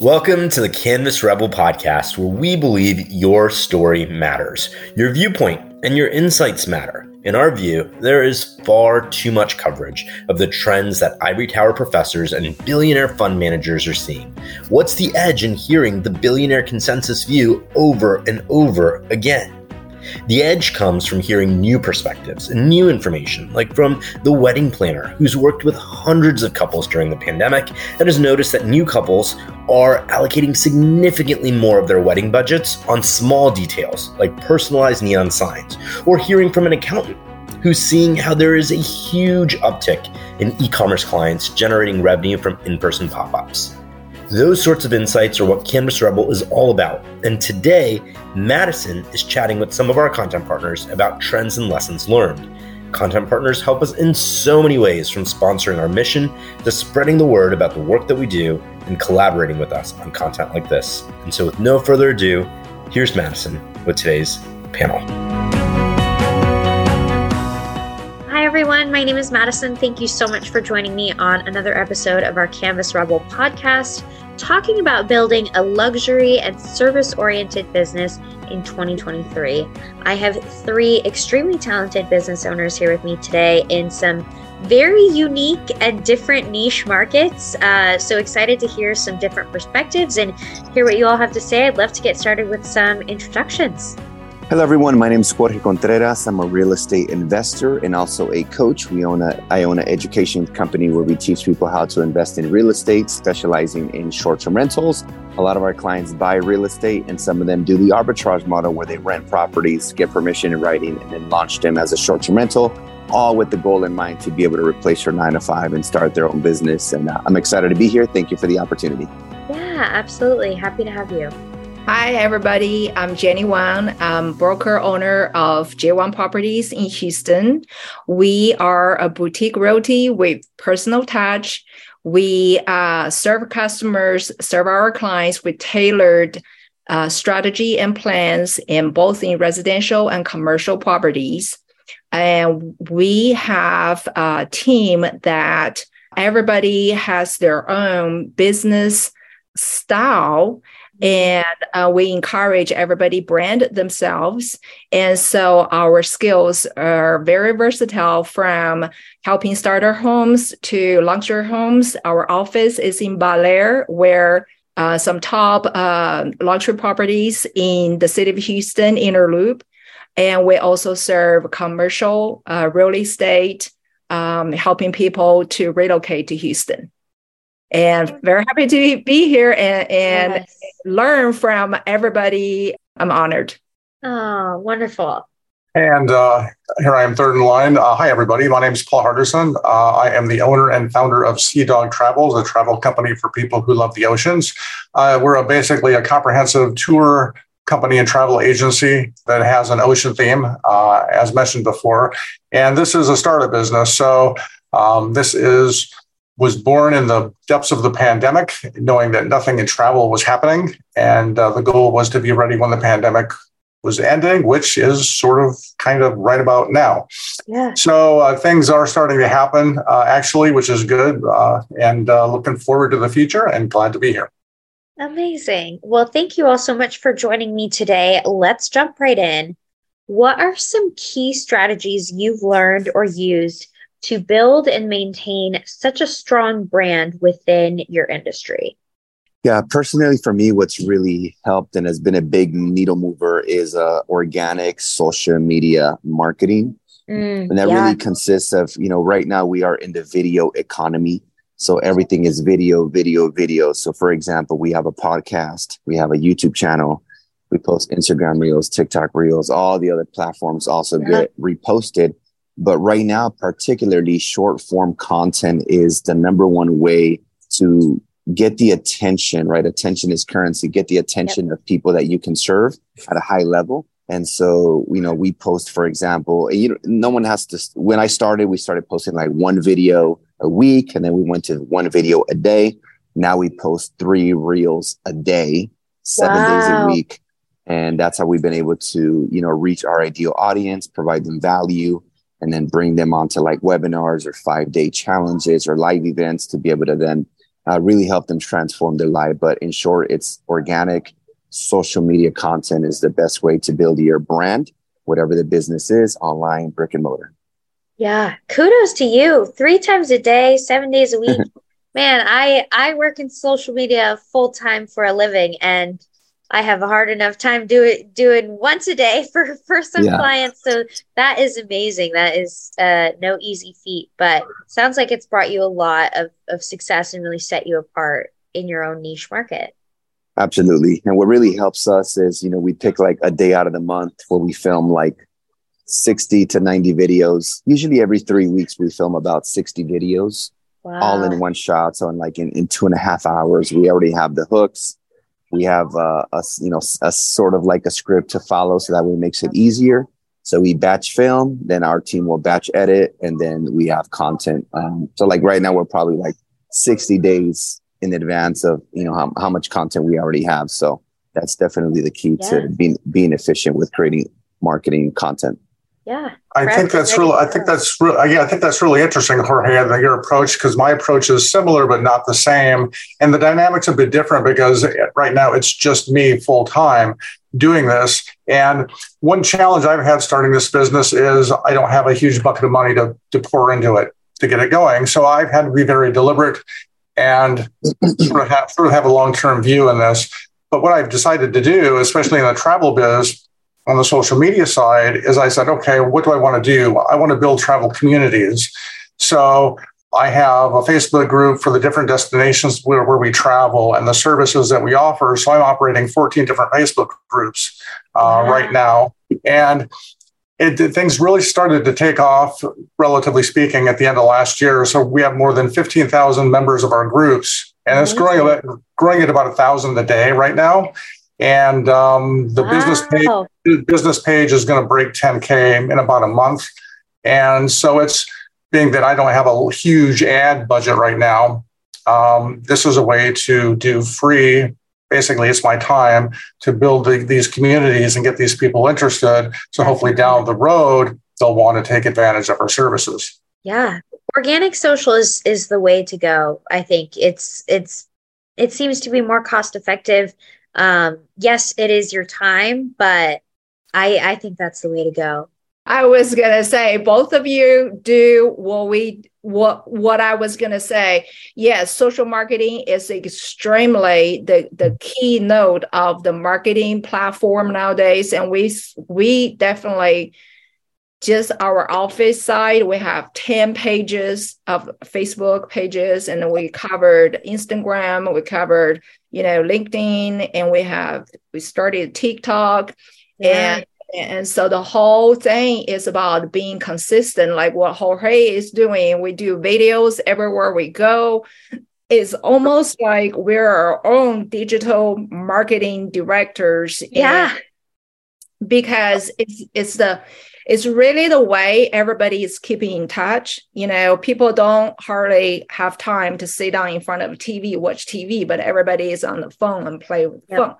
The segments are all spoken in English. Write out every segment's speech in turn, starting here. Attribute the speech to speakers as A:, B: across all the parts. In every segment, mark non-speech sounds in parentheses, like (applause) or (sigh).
A: Welcome to the Canvas Rebel podcast, where we believe your story matters. Your viewpoint and your insights matter. In our view, there is far too much coverage of the trends that ivory tower professors and billionaire fund managers are seeing. What's the edge in hearing the billionaire consensus view over and over again? The edge comes from hearing new perspectives and new information, like from the wedding planner who's worked with hundreds of couples during the pandemic and has noticed that new couples are allocating significantly more of their wedding budgets on small details like personalized neon signs, or hearing from an accountant who's seeing how there is a huge uptick in e commerce clients generating revenue from in person pop ups. Those sorts of insights are what Canvas Rebel is all about. And today, Madison is chatting with some of our content partners about trends and lessons learned. Content partners help us in so many ways from sponsoring our mission to spreading the word about the work that we do and collaborating with us on content like this. And so, with no further ado, here's Madison with today's panel.
B: Everyone. My name is Madison. Thank you so much for joining me on another episode of our Canvas Rebel podcast talking about building a luxury and service oriented business in 2023. I have three extremely talented business owners here with me today in some very unique and different niche markets. Uh, so excited to hear some different perspectives and hear what you all have to say. I'd love to get started with some introductions.
C: Hello, everyone. My name is Jorge Contreras. I'm a real estate investor and also a coach. We own a, I own an education company where we teach people how to invest in real estate, specializing in short-term rentals. A lot of our clients buy real estate, and some of them do the arbitrage model where they rent properties, get permission in writing, and then launch them as a short-term rental, all with the goal in mind to be able to replace your nine to five and start their own business. And uh, I'm excited to be here. Thank you for the opportunity.
B: Yeah, absolutely. Happy to have you.
D: Hi, everybody. I'm Jenny Wang. I'm broker owner of JWang Properties in Houston. We are a boutique realty with personal touch. We uh, serve customers, serve our clients with tailored uh, strategy and plans in both in residential and commercial properties. And we have a team that everybody has their own business style and uh, we encourage everybody brand themselves. And so our skills are very versatile from helping starter homes to luxury homes. Our office is in Bel where uh, some top uh, luxury properties in the city of houston inner loop. And we also serve commercial uh, real estate um, helping people to relocate to houston and very happy to be here and, and yes. learn from everybody. I'm honored.
B: Oh, wonderful.
E: And uh, here I am, third in line. Uh, hi, everybody. My name is Paul Hardersen. Uh, I am the owner and founder of Seadog Travels, a travel company for people who love the oceans. Uh, we're a, basically a comprehensive tour company and travel agency that has an ocean theme, uh, as mentioned before. And this is a startup business. So um, this is was born in the depths of the pandemic, knowing that nothing in travel was happening. And uh, the goal was to be ready when the pandemic was ending, which is sort of kind of right about now. Yeah. So uh, things are starting to happen, uh, actually, which is good. Uh, and uh, looking forward to the future and glad to be here.
B: Amazing. Well, thank you all so much for joining me today. Let's jump right in. What are some key strategies you've learned or used? To build and maintain such a strong brand within your industry?
C: Yeah, personally, for me, what's really helped and has been a big needle mover is uh, organic social media marketing. Mm, and that yeah. really consists of, you know, right now we are in the video economy. So everything is video, video, video. So, for example, we have a podcast, we have a YouTube channel, we post Instagram reels, TikTok reels, all the other platforms also yeah. get reposted. But right now, particularly short form content is the number one way to get the attention, right? Attention is currency, get the attention yep. of people that you can serve at a high level. And so, you know, we post, for example, you know, no one has to, when I started, we started posting like one video a week and then we went to one video a day. Now we post three reels a day, seven wow. days a week. And that's how we've been able to, you know, reach our ideal audience, provide them value, and then bring them onto like webinars or five day challenges or live events to be able to then uh, really help them transform their life. But in short, it's organic social media content is the best way to build your brand, whatever the business is, online, brick and mortar.
B: Yeah, kudos to you. Three times a day, seven days a week. (laughs) Man, I I work in social media full time for a living, and I have a hard enough time do it doing once a day for for some yeah. clients. So that is amazing. That is uh, no easy feat, but sounds like it's brought you a lot of of success and really set you apart in your own niche market.
C: Absolutely. And what really helps us is, you know, we pick like a day out of the month where we film like 60 to 90 videos. Usually every three weeks, we film about 60 videos wow. all in one shot. So in like in, in two and a half hours, we already have the hooks. We have uh, a, you know, a sort of like a script to follow so that way it makes it easier. So we batch film, then our team will batch edit, and then we have content. Um, so like right now, we're probably like 60 days in advance of you know how, how much content we already have so that's definitely the key yeah. to being being efficient with creating marketing content
B: yeah.
E: I think that's really i think that's really yeah i think that's really interesting jorge that your approach because my approach is similar but not the same. And the dynamics a bit different because eh, right now it's just me full time doing this. And one challenge i've had starting this business is i don't have a huge bucket of money to, to pour into it to get it going. So i've had to be very deliberate and sort of have, sort of have a long term view in this. But what I've decided to do, especially in the travel biz on the social media side, is I said, okay, what do I want to do? I want to build travel communities. So I have a Facebook group for the different destinations where, where we travel and the services that we offer. So I'm operating 14 different Facebook groups uh, right now. And it, things really started to take off, relatively speaking, at the end of last year. So we have more than 15,000 members of our groups, and it's growing growing at about a thousand a day right now. And um, the wow. business page business page is going to break 10k in about a month. And so it's being that I don't have a huge ad budget right now. Um, this is a way to do free basically it's my time to build the, these communities and get these people interested. So hopefully down the road, they'll want to take advantage of our services.
B: Yeah. Organic social is is the way to go. I think it's it's it seems to be more cost effective. Um, yes, it is your time, but I I think that's the way to go.
D: I was gonna say both of you do what we what what I was gonna say. Yes, social marketing is extremely the the keynote of the marketing platform nowadays, and we we definitely just our office side we have 10 pages of facebook pages and we covered instagram we covered you know linkedin and we have we started tiktok yeah. and and so the whole thing is about being consistent, like what Jorge is doing. We do videos everywhere we go. It's almost like we're our own digital marketing directors.
B: Yeah.
D: Because it's it's the it's really the way everybody is keeping in touch. You know, people don't hardly have time to sit down in front of TV, watch TV, but everybody is on the phone and play with the yep. phone.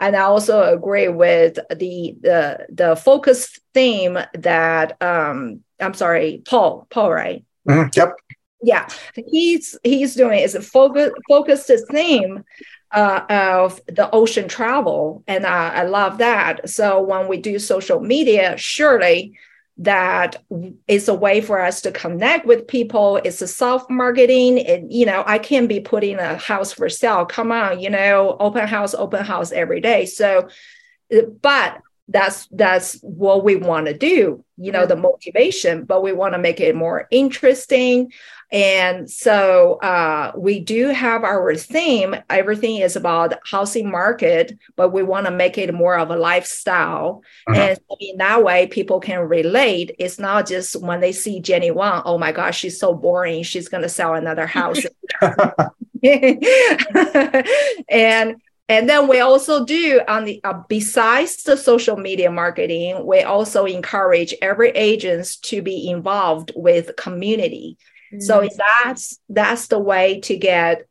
D: And I also agree with the the the focus theme that um I'm sorry, Paul, Paul, right?
E: Mm-hmm. Yep.
D: Yeah, he's he's doing is a focus focused theme uh, of the ocean travel, and I, I love that. So when we do social media, surely that is a way for us to connect with people. It's a self marketing. And, you know, I can't be putting a house for sale. Come on, you know, open house, open house every day. So, but that's that's what we want to do you know the motivation but we want to make it more interesting. And so uh, we do have our theme everything is about housing market but we want to make it more of a lifestyle. Uh-huh. and in that way people can relate. It's not just when they see jenny wang oh my gosh she's so boring she's going to sell another house. (laughs) (laughs) And and then we also do on the uh, besides the social media marketing, we also encourage every agents to be involved with community. Mm-hmm. So that's that's the way to get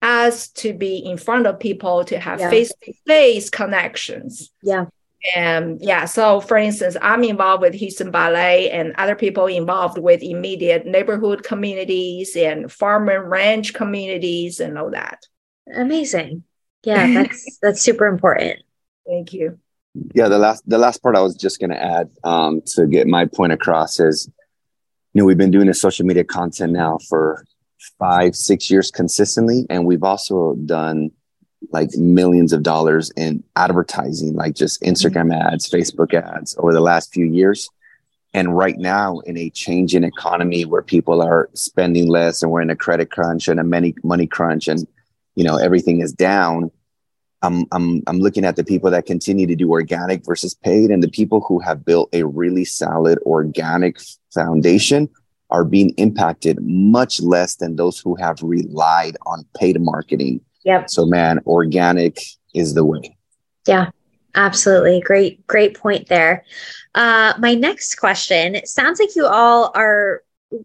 D: us to be in front of people to have face to face connections.
B: Yeah.
D: And yeah, so for instance, I'm involved with Houston Ballet and other people involved with immediate neighborhood communities and farm and ranch communities and all that.
B: Amazing. Yeah, that's (laughs) that's super important.
D: Thank you.
C: Yeah, the last the last part I was just going to add um, to get my point across is, you know, we've been doing this social media content now for five six years consistently, and we've also done like millions of dollars in advertising, like just Instagram mm-hmm. ads, Facebook ads over the last few years. And right now, in a changing economy where people are spending less and we're in a credit crunch and a money money crunch, and you know everything is down, I'm I'm I'm looking at the people that continue to do organic versus paid, and the people who have built a really solid organic foundation are being impacted much less than those who have relied on paid marketing
B: Yep.
C: So man, organic is the way.
B: Yeah. Absolutely. Great, great point there. Uh, my next question it sounds like you all are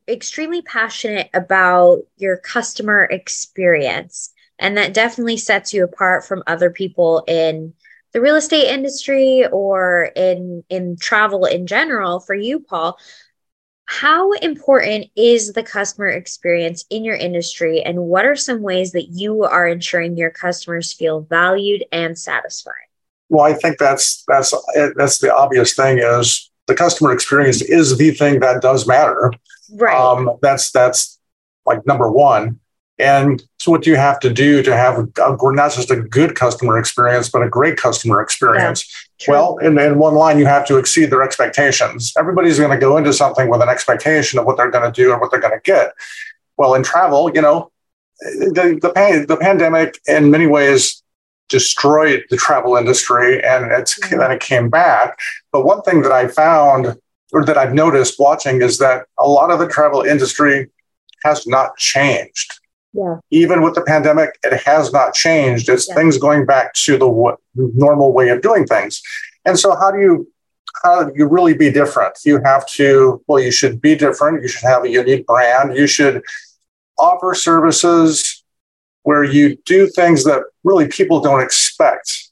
B: extremely passionate about your customer experience. And that definitely sets you apart from other people in the real estate industry or in in travel in general for you paul. How important is the customer experience in your industry? And what are some ways that you are ensuring your customers feel valued and satisfied?
E: Well i think that's that's that's the obvious thing is the customer experience is the thing that does matter.
B: Right. Um,
E: that's that's like number one and so, what you have to do to have a, not just a good customer experience, but a great customer experience? Yeah, well, in, in one line, you have to exceed their expectations. Everybody's going to go into something with an expectation of what they're going to do and what they're going to get. Well, in travel, you know, the, the, the pandemic in many ways destroyed the travel industry and it's, mm-hmm. then it came back. But one thing that I found or that I've noticed watching is that a lot of the travel industry has not changed
B: yeah.
E: Even with the pandemic, it has not changed. It's yeah. things going back to the w- normal way of doing things. And so, how do you how do you really be different? You have to well, you should be different. You should have a unique brand. You should offer services where you do things that really people don't expect.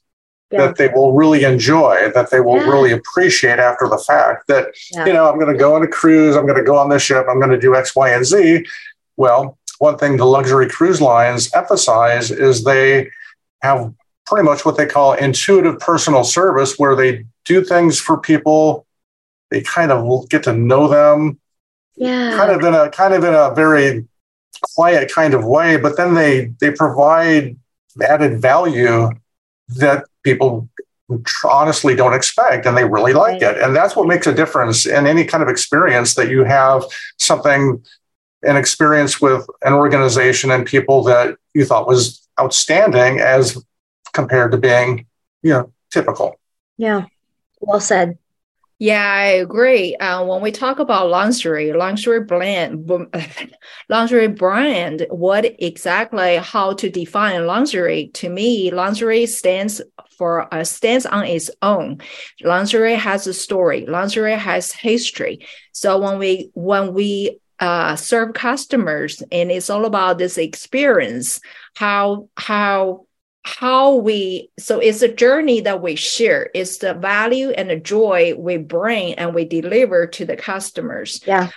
E: Yeah. That they will really enjoy, that they will yeah. really appreciate after the fact. That, you know, I'm going to go on a cruise, I'm going to go on this ship, I'm going to do X, Y, and Z. Well, one thing the luxury cruise lines emphasize is they have pretty much what they call intuitive personal service, where they do things for people. They kind of get to know them,
B: yeah,
E: kind of in a kind of in a very quiet kind of way. But then they they provide added value that people honestly don't expect and they really like right. it and that's what makes a difference in any kind of experience that you have something an experience with an organization and people that you thought was outstanding as compared to being, you know, typical.
B: Yeah. Well said.
D: Yeah, I agree. Uh, when we talk about lingerie, lingerie brand, (laughs) lingerie brand, what exactly how to define lingerie? To me, lingerie stands for uh, stands on its own. Lingerie has a story. Lingerie has history. So when we when we uh, serve customers and it's all about this experience how how how we so it's a journey that we share. It's the value and the joy we bring and we deliver to the customers.
B: Yeah.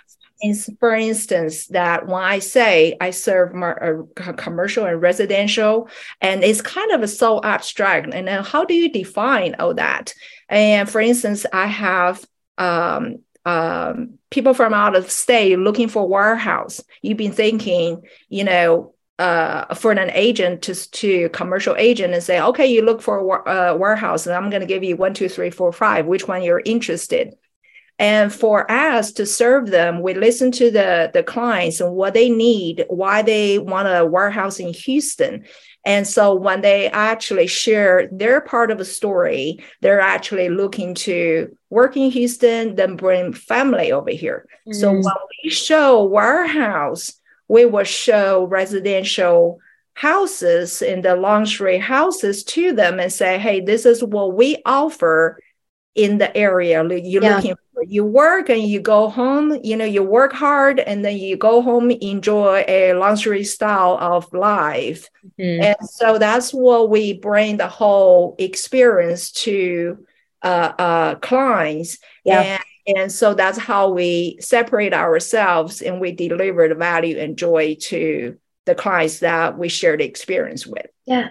D: For instance that when i say i serve mar- uh, commercial and residential and it's kind of so abstract and then how do you define all that? And for instance i have um, um, people from out of state looking for warehouse. You've been thinking, you know, uh, for an agent to to commercial agent and say, okay, you look for a uh, warehouse, and I'm going to give you one, two, three, four, five. Which one you're interested? And for us to serve them, we listen to the the clients and what they need, why they want a warehouse in Houston, and so when they actually share their part of the story, they're actually looking to work in Houston, then bring family over here. Mm. So when we show warehouse, we will show residential houses in the luxury houses to them and say, hey, this is what we offer in the area you're yeah. looking. You work and you go home, you know, you work hard and then you go home, enjoy a luxury style of life. Mm-hmm. And so that's what we bring the whole experience to uh, uh, clients. Yeah. And, and so that's how we separate ourselves and we deliver the value and joy to the clients that we share the experience with.
B: Yeah,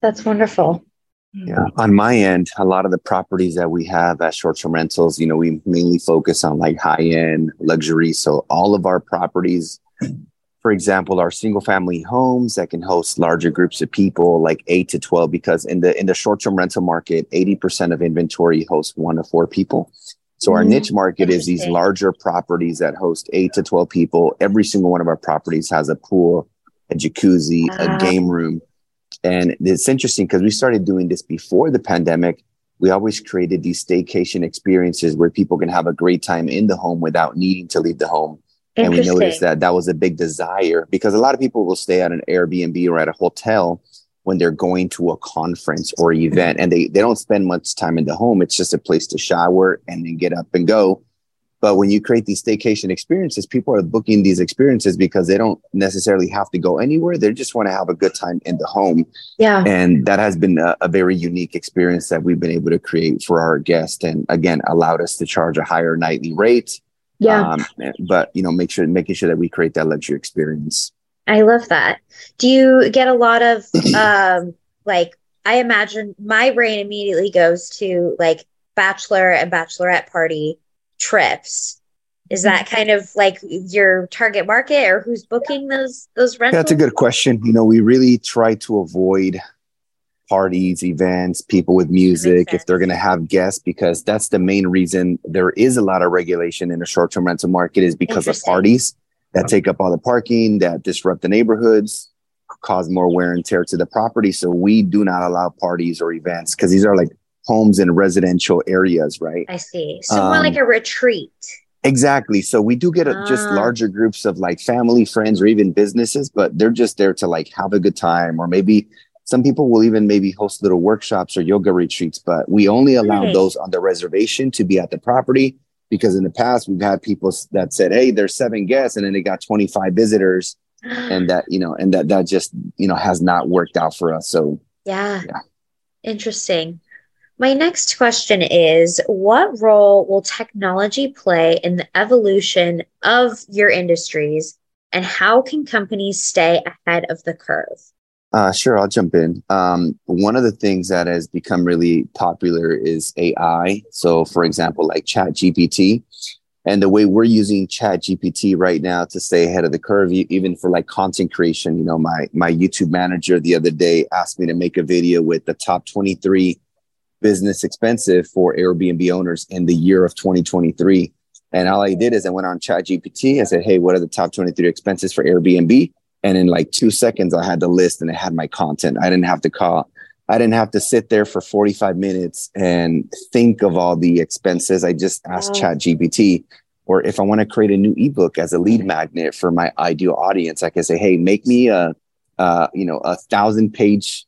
B: that's wonderful.
C: Yeah. On my end, a lot of the properties that we have at short term rentals, you know, we mainly focus on like high end luxury. So all of our properties, (clears throat) for example, are single family homes that can host larger groups of people, like eight to 12, because in the in the short term rental market, 80% of inventory hosts one to four people. So our mm, niche market is these larger properties that host eight to 12 people. Every single one of our properties has a pool, a jacuzzi, a game room and it's interesting because we started doing this before the pandemic. We always created these staycation experiences where people can have a great time in the home without needing to leave the home. And we noticed that that was a big desire because a lot of people will stay at an Airbnb or at a hotel when they're going to a conference or event and they, they don't spend much time in the home. It's just a place to shower and then get up and go. But when you create these staycation experiences, people are booking these experiences because they don't necessarily have to go anywhere. They just want to have a good time in the home.
B: Yeah.
C: And that has been a, a, very unique experience that we've been able to create for our guests and again allowed us to charge a higher nightly rate.
B: Yeah. Um,
C: but you know, make sure making sure that we create that luxury experience.
B: I love that. Do you get a lot of (clears throat) um like I imagine my brain immediately goes to like bachelor and bachelorette party trips is that mm-hmm. kind of like your target market or who's booking those those rentals?
C: That's a good question. You know, we really try to avoid parties, events, people with music if they're going to have guests because that's the main reason there is a lot of regulation in the short-term rental market is because of parties that take up all the parking, that disrupt the neighborhoods, cause more wear and tear to the property. So we do not allow parties or events because these are like homes in residential areas, right?
B: I see. So more like um, a retreat.
C: Exactly. So we do get a, just ah. larger groups of like family, friends, or even businesses, but they're just there to like have a good time, or maybe some people will even maybe host little workshops or yoga retreats. But we only allow right. those on the reservation to be at the property because in the past we've had people that said, "Hey, there's seven guests," and then they got 25 visitors, (gasps) and that you know, and that that just you know has not worked out for us. So
B: yeah, yeah. interesting. My next question is What role will technology play in the evolution of your industries, and how can companies stay ahead of the curve?
C: Uh, sure, I'll jump in. Um, one of the things that has become really popular is AI. So, for example, like Chat GPT. And the way we're using Chat GPT right now to stay ahead of the curve, even for like content creation, you know, my my YouTube manager the other day asked me to make a video with the top 23 business expensive for Airbnb owners in the year of 2023. And all I did is I went on Chat GPT. I said, Hey, what are the top 23 expenses for Airbnb? And in like two seconds, I had the list and it had my content. I didn't have to call. I didn't have to sit there for 45 minutes and think of all the expenses. I just asked wow. Chat GPT. Or if I want to create a new ebook as a lead magnet for my ideal audience, I can say, Hey, make me a, uh, you know, a thousand page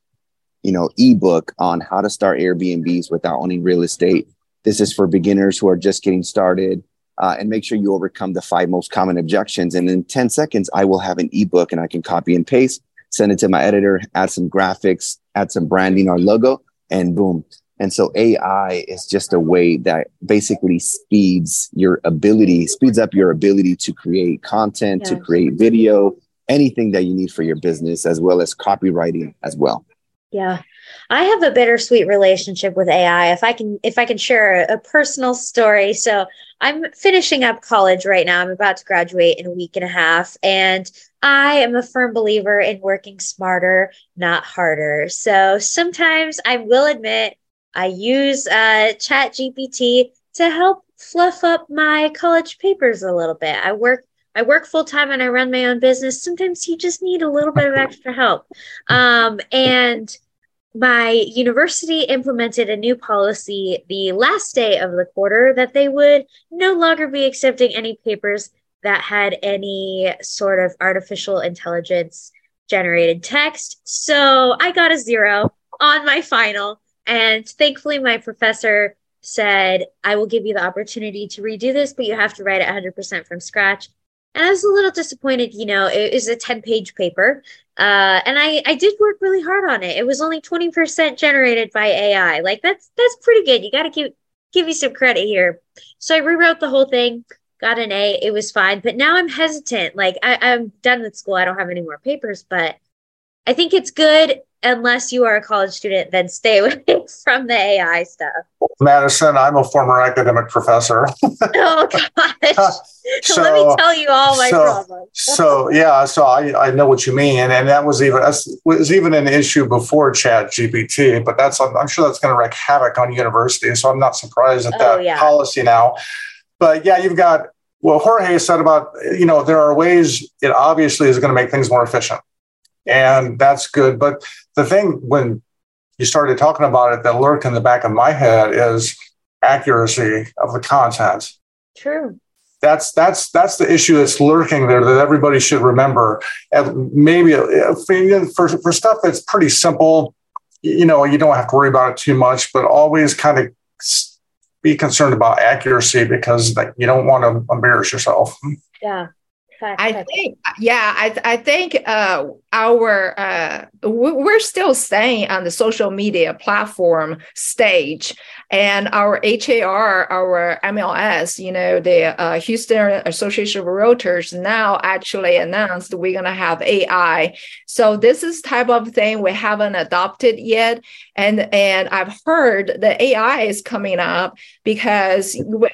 C: you know ebook on how to start Airbnbs without owning real estate. This is for beginners who are just getting started. Uh, and make sure you overcome the five most common objections. And in 10 seconds, I will have an ebook and I can copy and paste, send it to my editor, add some graphics, add some branding or logo, and boom. And so AI is just a way that basically speeds your ability, speeds up your ability to create content, to create video, anything that you need for your business, as well as copywriting as well.
B: Yeah. I have a bittersweet relationship with AI. If I can if I can share a, personal story. So, I'm finishing up college right now. I'm about to graduate in a week and a half and I am a firm believer in working smarter, not harder. So, sometimes I will admit I use uh, Chat GPT to help fluff up my college papers a little bit. I work I work full time and I run my own business. Sometimes you just need a little bit of extra help. Um, and my university implemented a new policy the last day of the quarter that they would no longer be accepting any papers that had any sort of artificial intelligence generated text. So I got a zero on my final. And thankfully, my professor said, I will give you the opportunity to redo this, but you have to write it 100% from scratch. And I was a little disappointed. You know, it is a 10 page paper. Uh, and I, I did work really hard on it. It was only 20% generated by AI. Like that's, that's pretty good. You got to give, give you some credit here. So I rewrote the whole thing, got an A. It was fine. But now I'm hesitant. Like I, I'm done with school. I don't have any more papers, but I think it's good unless you are a college student, then stay away (laughs) from the AI stuff.
E: Madison, I'm a former academic professor. (laughs)
B: oh gosh. Uh, so, Let me tell you all my
E: so,
B: problems.
E: so yeah, so I, I know what you mean. And, and that was even was even an issue before Chat GPT, but that's I'm sure that's going to wreak havoc on universities. So I'm not surprised at oh, that oh, yeah. policy now. But yeah, you've got well, Jorge said about, you know, there are ways it obviously is going to make things more efficient and that's good. But the thing when you started talking about it that lurked in the back of my head is accuracy of the content.
B: True.
E: That's that's that's the issue that's lurking there that everybody should remember. And maybe uh, for for stuff that's pretty simple, you know, you don't have to worry about it too much. But always kind of be concerned about accuracy because you don't want to embarrass yourself.
B: Yeah.
D: I think, yeah, I, I think uh, our uh, we're still staying on the social media platform stage, and our HAR, our MLS, you know, the uh, Houston Association of Realtors now actually announced we're gonna have AI. So this is type of thing we haven't adopted yet, and and I've heard the AI is coming up because we,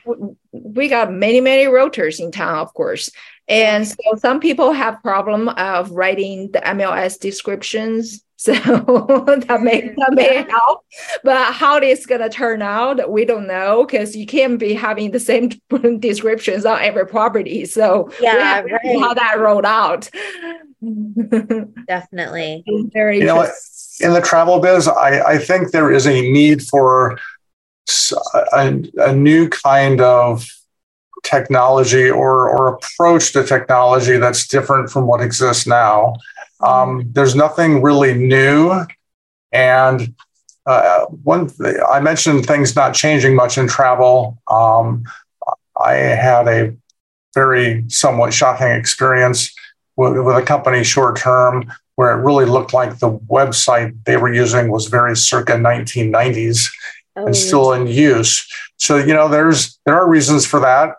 D: we got many many realtors in town, of course and so some people have problem of writing the MLS descriptions. (laughs) So that may that may help. But how it's gonna turn out, we don't know because you can't be having the same (laughs) descriptions on every property. So
B: yeah, right.
D: how that rolled out. (laughs)
B: Definitely.
D: Very
E: you know? In the travel biz, I, I think there is a need for a, a new kind of technology or, or approach to technology that's different from what exists now. Um, there's nothing really new. And uh, one, I mentioned things not changing much in travel. Um, I had a very somewhat shocking experience with, with a company short term where it really looked like the website they were using was very circa 1990s oh, and still in use. So you know, there's there are reasons for that.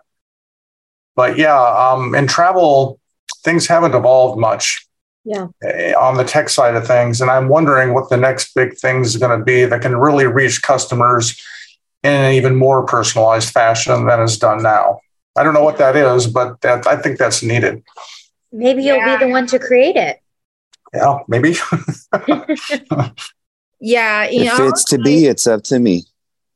E: But yeah, um, in travel, things haven't evolved much.
B: Yeah.
E: Eh, on the tech side of things, and I'm wondering what the next big thing is going to be that can really reach customers in an even more personalized fashion than is done now. I don't know what that is, but that, I think that's needed.
B: Maybe you'll yeah. be the one to create it.
E: Yeah, maybe. (laughs) (laughs)
D: yeah, you
C: if it's to be, it's up to me.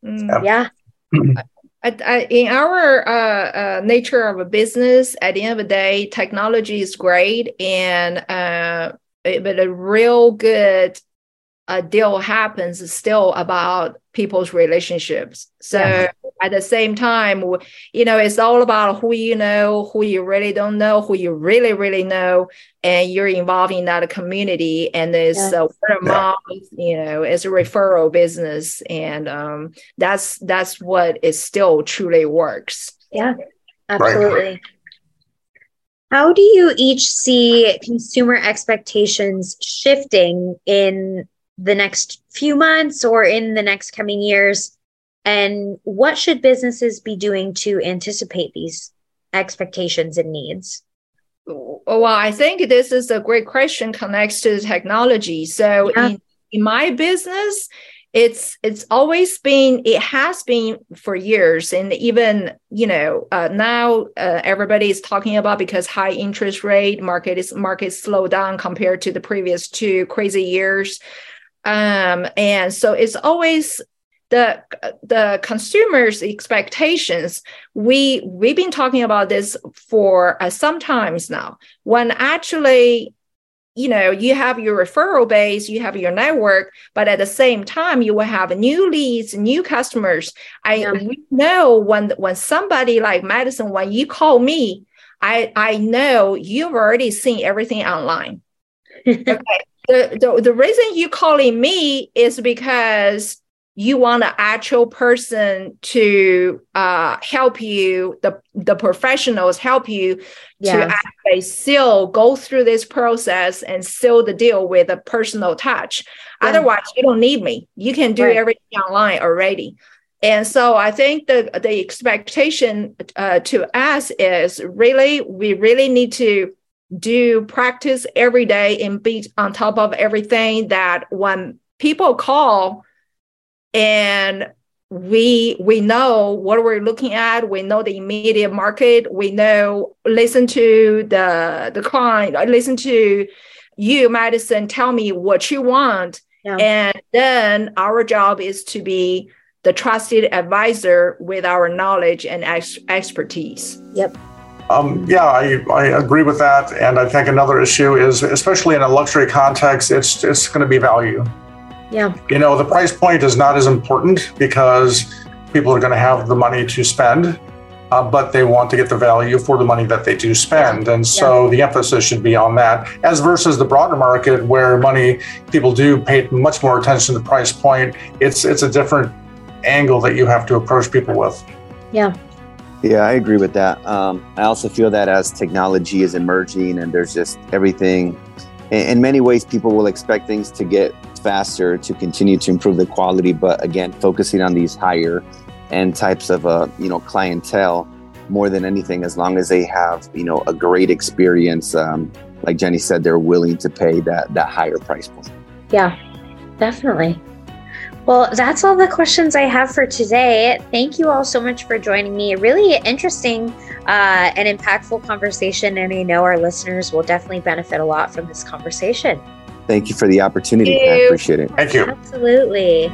B: Mm, yeah. (clears throat)
D: in our uh, uh, nature of a business, at the end of the day, technology is great, and uh, but a real good uh, deal happens still about people's relationships. So yeah. at the same time, you know, it's all about who you know, who you really don't know, who you really, really know, and you're involved in that community. And it's yeah. a word of mouth, you know, it's a referral business. And um, that's that's what it still truly works.
B: Yeah, absolutely. Right. How do you each see consumer expectations shifting in the next few months or in the next coming years? And what should businesses be doing to anticipate these expectations and needs?
D: Well, I think this is a great question connects to technology. So yeah. in, in my business, it's it's always been it has been for years and even you know uh, now uh, everybody is talking about because high interest rate market is market slow down compared to the previous two crazy years um, and so it's always the the consumers expectations. We we've been talking about this for uh, some times now. When actually you know you have your referral base you have your network but at the same time you will have new leads new customers. I yeah. know when when somebody like madison when you call me i i know you've already seen everything online. (laughs) Okay the, the, the reason you calling me is because you want an actual person to uh, help you, the, the professionals help you yeah. to actually still go through this process and seal the deal with a personal touch. Yeah. Otherwise, you don't need me. You can do right. everything online already. And so I think the, the expectation uh, to us is really, we really need to do practice every day and be on top of everything that when people call, and we we know what we're looking at we know the immediate market we know listen to the the client uh, listen to you madison tell me what you want. Yeah. and then our job is to be the trusted advisor with our knowledge and ex- expertise.
B: Yep
E: um, yeah, I, I agree with that. And I think another issue is, especially in a luxury context, it's, it's going to be value.
B: Yeah.
E: You know, the price point is not as important because people are going to have the money to spend, uh, but they want to get the value for the money that they do spend. And so yeah. the emphasis should be on that, as versus the broader market where money people do pay much more attention to the price point. It's it's a different angle that you have to approach people with.
B: Yeah.
C: Yeah, I agree with that. Um, I also feel that as technology is emerging and there's just everything, in, many ways, people will expect things to get faster to continue to improve the quality. But again, focusing on these higher end types of uh, you know clientele more than anything, as long as they have you know a great experience, um, like Jenny said, they're willing to pay that that higher price point.
B: Yeah, definitely. Well, that's all the questions I have for today. Thank you all so much for joining me. Really interesting uh, and impactful conversation. And I know our listeners will definitely benefit a lot from this conversation.
C: Thank you for the opportunity. I appreciate it.
E: Thank you.
B: Absolutely.